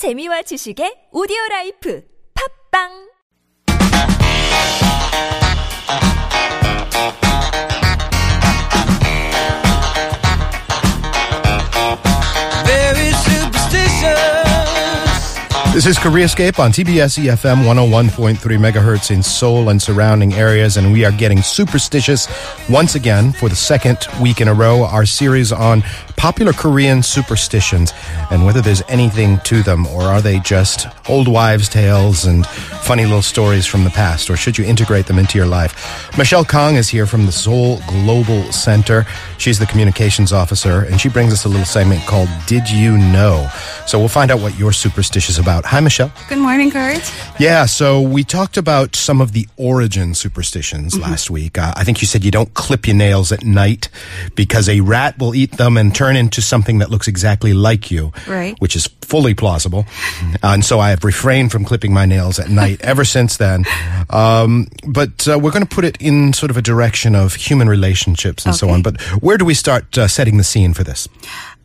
재미와 지식의 오디오 라이프. 팝빵! This is Koreascape on TBS EFM 101.3 megahertz in Seoul and surrounding areas, and we are getting superstitious once again for the second week in a row. Our series on popular Korean superstitions and whether there's anything to them, or are they just old wives' tales and funny little stories from the past, or should you integrate them into your life? Michelle Kang is here from the Seoul Global Center. She's the communications officer, and she brings us a little segment called Did You Know? So we'll find out what you're superstitious about. Hi, Michelle. Good morning, Kurt. Yeah, so we talked about some of the origin superstitions Mm-hmm. last week. Uh, I think you said you don't clip your nails at night because a rat will eat them and turn into something that looks exactly like you. Right. Which is fully plausible. And so I have refrained from clipping my nails at night ever since then. Um, but uh, we're going to put it in sort of a direction of human relationships and so on. But where do we start uh, setting the scene for this?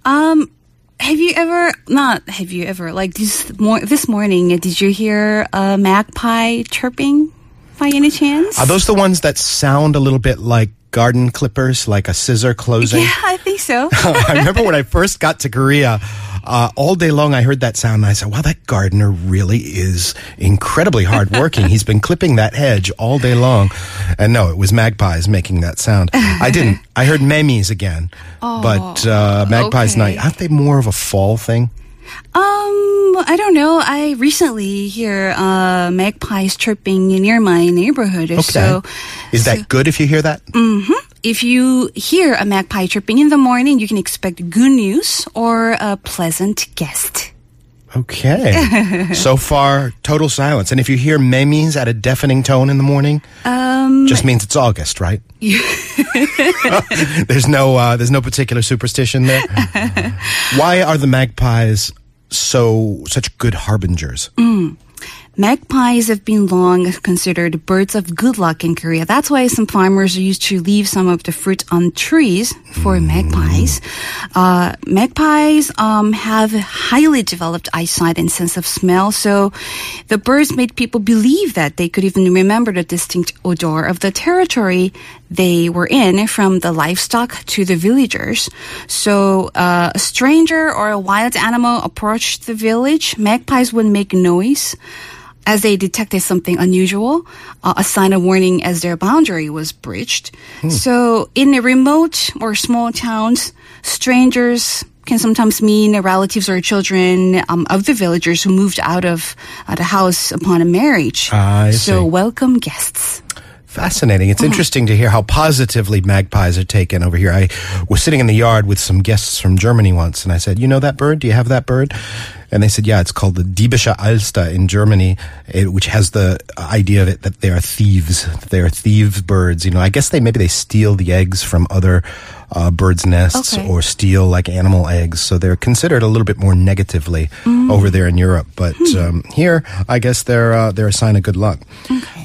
Um, have you ever not have you ever like this mor- this morning? uh, Did you hear a magpie chirping by any chance? Are those the ones that sound a little bit like garden clippers, like a scissor closing? yeah, I think so. I remember when I first got to Korea, uh, all day long I heard that sound and I said, wow, that gardener really is incredibly hardworking. He's been clipping that hedge all day long. And no, it was magpies making that sound. I didn't. I heard memes again. but uh, magpies okay. night, aren't they more of a fall thing? Um, I don't know. I recently hear uh, magpies chirping near my neighborhood. So, is that good if you hear that? if you hear a magpie chirping in the morning, you can expect good news or a pleasant guest. Okay. so far, total silence. And if you hear memes at a deafening tone in the morning, Um, just means it's August, right? there's no uh, there's no particular superstition there. Why are the magpies so such good harbingers? Magpies have been long considered birds of good luck in Korea. That's why some farmers used to leave some of the fruit on trees for magpies. Uh, magpies um, have highly developed eyesight and sense of smell, so the birds made people believe that they could even remember the distinct odor of the territory they were in, from the livestock to the villagers. So uh, a stranger or a wild animal approached the village, magpies would make noise as they detected something unusual, uh, a sign of warning as their boundary was breached. So in the remote or small towns, strangers can sometimes mean relatives or children um, of the villagers who moved out of uh, the house upon a marriage. I so welcome guests. Fascinating. It's interesting to hear how positively magpies are taken over here. I was sitting in the yard with some guests from Germany once, and I said, "You know that bird? Do you have that bird?" And they said, "Yeah, it's called the Diebische Elster in Germany, which has the idea of it that they are thieves. They are thieves birds. You know, I guess they maybe they steal the eggs from other uh, birds' nests Okay. or steal like animal eggs. So they're considered a little bit more negatively over there in Europe. But um, here, I guess they're uh, they're a sign of good luck.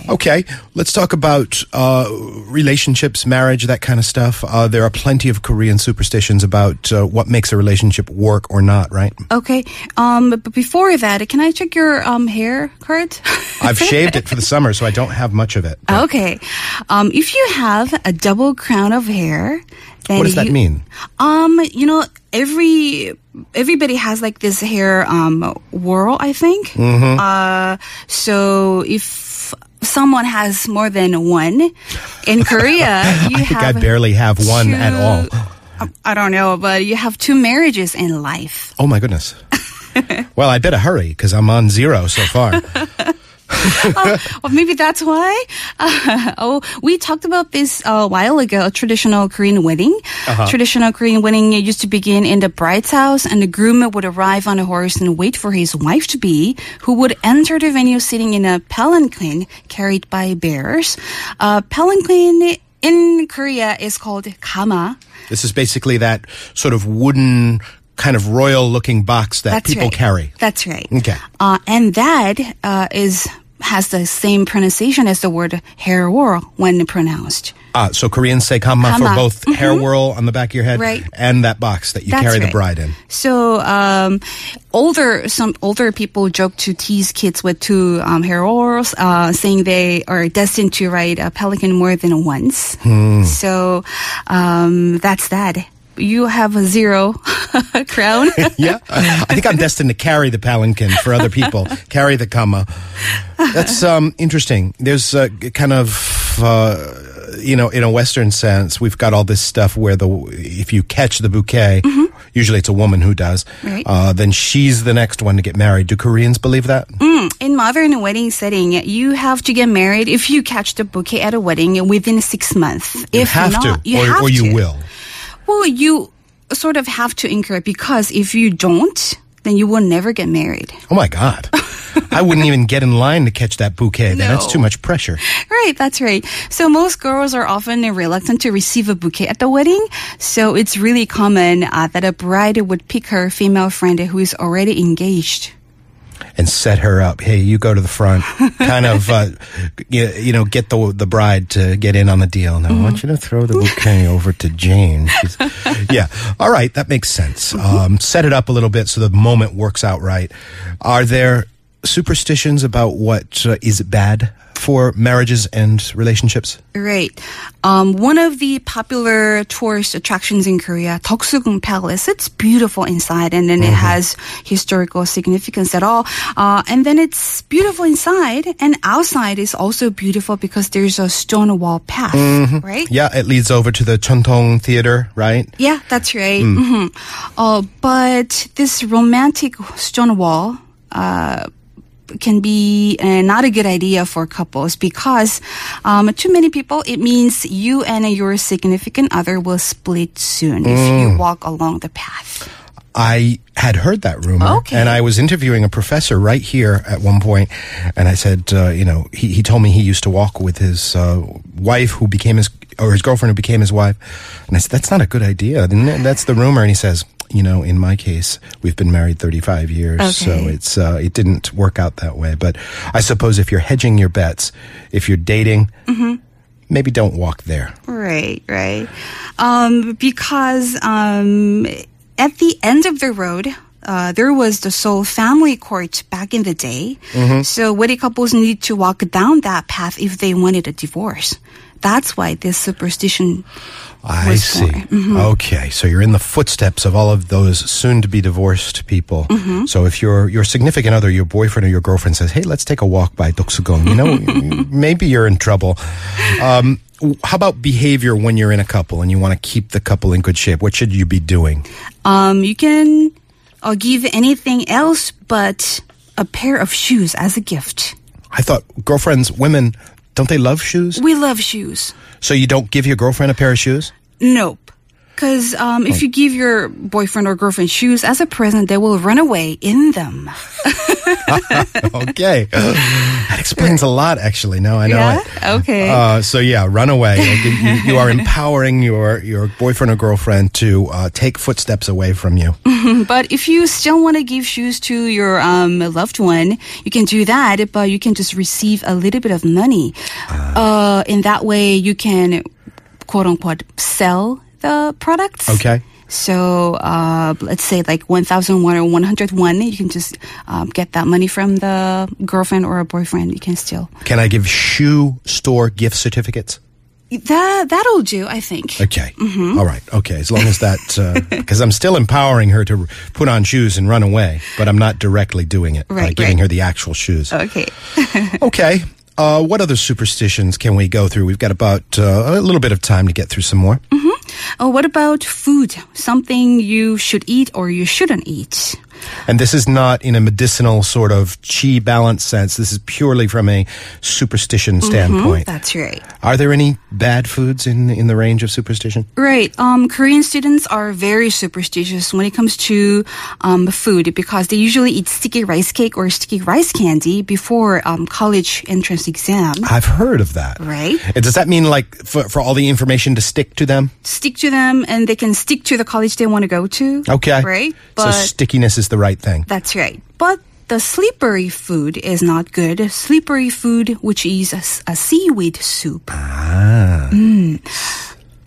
Okay, let's talk about uh, relationships, marriage, that kind of stuff. Uh, there are plenty of Korean superstitions about uh, what makes a relationship work or not, right? Okay. Um, but before that, can I check your um, hair, Kurt? I've shaved it for the summer, so I don't have much of it. But Okay. Um, if you have a double crown of hair, then what does that mean? Um, you know, every everybody has like this hair um whirl, I think. Mm-hmm. Uh, so if someone has more than one in Korea, you I think I barely have one at all. I don't know, but you have two marriages in life. Oh my goodness. well, I better hurry because I'm on zero so far. Well, maybe that's why. Uh, oh, we talked about this a while ago. A traditional Korean wedding. Uh-huh. Traditional Korean wedding used to begin in the bride's house, and the groom would arrive on a horse and wait for his wife to be, who would enter the venue sitting in a palanquin carried by bears. Uh, palanquin in Korea is called kama. This is basically that sort of wooden, kind of royal looking box that That's people right. carry. That's right. Okay. Uh, and that uh, is has the same pronunciation as the word hair whirl when pronounced. Ah, so Koreans say kama, for both hair whirl on the back of your head Right. and that box that you That's carry the bride in. So um, older some older people joke to tease kids with two um, hair whirls, uh, saying they are destined to ride a pelican more than once. Hmm. So um, that's that. You have a zero crown. Yeah. I think I'm destined to carry the palanquin for other people, carry the kama. That's um, interesting. There's a kind of, uh, you know, in a Western sense, we've got all this stuff where the if you catch the bouquet, usually it's a woman who does, Right. uh, then she's the next one to get married. Do Koreans believe that? In modern wedding setting, you have to get married if you catch the bouquet at a wedding within six months. You if have not, to, you or, have or you to. will. Well, you sort of have to incur it because if you don't, then you will never get married. Oh my God. I wouldn't even get in line to catch that bouquet. Then That's too much pressure. Right, that's right. So most girls are often reluctant to receive a bouquet at the wedding. So it's really common uh, that a bride would pick her female friend who is already engaged. And set her up. Hey, you go to the front. kind of, uh, you, you know, get the the bride to get in on the deal. Now, I want you to throw the bouquet over to Jane. She's, yeah, all right, that makes sense. Um, set it up a little bit so the moment works out right. Are there superstitions about what uh, is bad for marriages and relationships? Right. Um, one of the popular tourist attractions in Korea, Deoksugung Palace, it's beautiful inside and then it has historical significance at all. Uh, and then it's beautiful inside and outside is also beautiful because there's a stone wall path, right? Yeah, it leads over to the Jeongdong Theater, right? Yeah, that's right. hmm Uh, but this romantic stone wall uh, can be uh, not a good idea for couples because um, too many people, it means you and your significant other will split soon if you walk along the path. I had heard that rumor, Okay. and I was interviewing a professor right here at one point, and I said, uh, you know, he, he told me he used to walk with his uh, wife, who became his or his girlfriend, who became his wife, and I said, that's not a good idea. And that's the rumor, and he says. You know, in my case, we've been married 35 years, so it's uh, it didn't work out that way. But I suppose if you're hedging your bets, if you're dating, maybe don't walk there. Right, right. Um, because um, at the end of the road, uh, there was the Seoul family court back in the day. So wedding couples need to walk down that path if they wanted a divorce. That's why this superstition. I see. born. Okay, so you're in the footsteps of all of those soon to be divorced people. So if your your significant other, your boyfriend or your girlfriend says, "Hey, let's take a walk by Deoksugung," you know, maybe you're in trouble. Um, how about behavior when you're in a couple and you want to keep the couple in good shape? What should you be doing? Um, you can uh, give anything else but a pair of shoes as a gift. I thought girlfriends, women, don't they love shoes? We love shoes. So you don't give your girlfriend a pair of shoes? Nope. Because um, if you give your boyfriend or girlfriend shoes as a present, they will run away in them. okay. that explains a lot, actually. No, I know Yeah? it. Okay. Uh, so yeah, run away. You, you- you are empowering your, your boyfriend or girlfriend to uh, take footsteps away from you. But if you still want to give shoes to your um, loved one, you can do that, but you can just receive a little bit of money. Uh, in that way, you can, quote unquote, sell the products. Okay. So uh, let's say like 1,001 or 101, you can just um, get that money from the girlfriend or a boyfriend. You can steal. Can I give shoe store gift certificates? That, that'll do, I think. Okay. Mm-hmm. All right. Okay. As long as that, because I'm still empowering her to put on shoes and run away, but I'm not directly doing it by Right, giving right. her the actual shoes. Okay. Okay. Uh, what other superstitions can we go through? We've got about uh, a little bit of time to get through some more. Oh, what about food? Something you should eat or you shouldn't eat? And this is not in a medicinal sort of chi balance sense. This is purely from a superstition standpoint. That's right. Are there any bad foods in in the range of superstition? Right. Um, Korean students are very superstitious when it comes to um, food because they usually eat sticky rice cake or sticky rice candy before um, college entrance exam. I've heard of that. Right. Does that mean like for, for all the information to stick to them? Stick to them and they can stick to the college they want to go to. Okay. Right. so But stickiness is the right thing. that's right. But the slippery food is not good. Slippery food, which is a seaweed soup. Ah.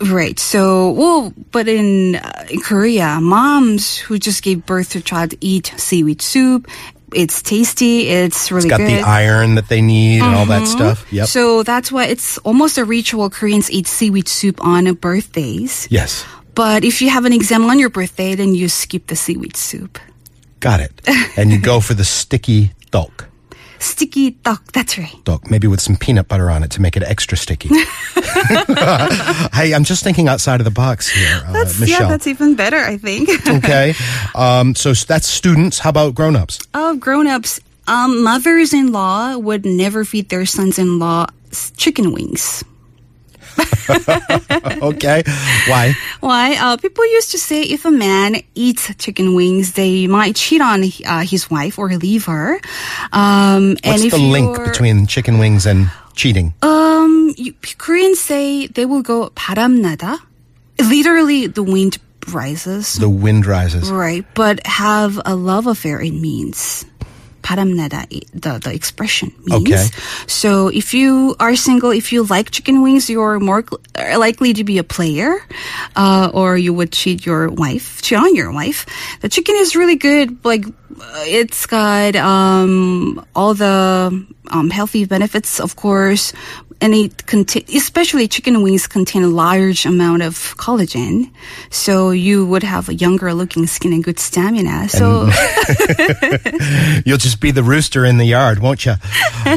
Right. So, well, but in, uh, in Korea, moms who just gave birth to a child eat seaweed soup. It's tasty. It's really It's got good. the iron that they need and all that stuff. Yep. So that's why it's almost a ritual. Koreans eat seaweed soup on birthdays. yes. But if you have an exam on your birthday, then you skip the seaweed soup. Got it. and you go for the sticky dok. Sticky duck. That's right. Dok, maybe with some peanut butter on it to make it extra sticky. hey, I'm just thinking outside of the box here, uh, That's, Michelle. yeah, that's even better, I think. okay. Um, so that's students. How about grown-ups? of grown-ups, um, mothers-in-law would never feed their sons-in-law chicken wings. Okay. Why? Why? Uh, people used to say if a man eats chicken wings, they might cheat on uh, his wife or leave her. Um, and What's if the link you're- between chicken wings and cheating? Um, you, Koreans say they will go 바람나다. Literally, the wind rises. the wind rises. Right, but have a love affair it means. 바람나다, i- the, the expression means. Okay. So if you are single, if you like chicken wings, you're more cl- uh, likely to be a player, uh, or you would cheat your wife, cheat on your wife. The chicken is really good. Like, uh, it's got, um, all the, um, healthy benefits, of course. and it contain, especially chicken wings contain a large amount of collagen. So you would have a younger looking skin and good stamina. So, You'll just be the rooster in the yard, won't you?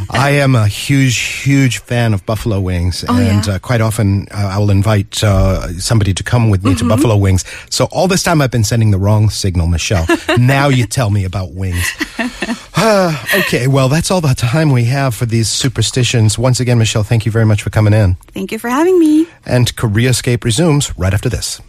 I am a huge, huge fan of buffalo wings, Oh, and yeah? uh, quite often uh, I will invite uh, somebody to come with me Mm-hmm. to buffalo wings. So all this time I've been sending the wrong signal, Michelle. now you tell me about wings. Ah, okay, well that's all the time we have for these superstitions. Once again, Michelle, thank you very much for coming in. thank you for having me. And Koreascape resumes right after this.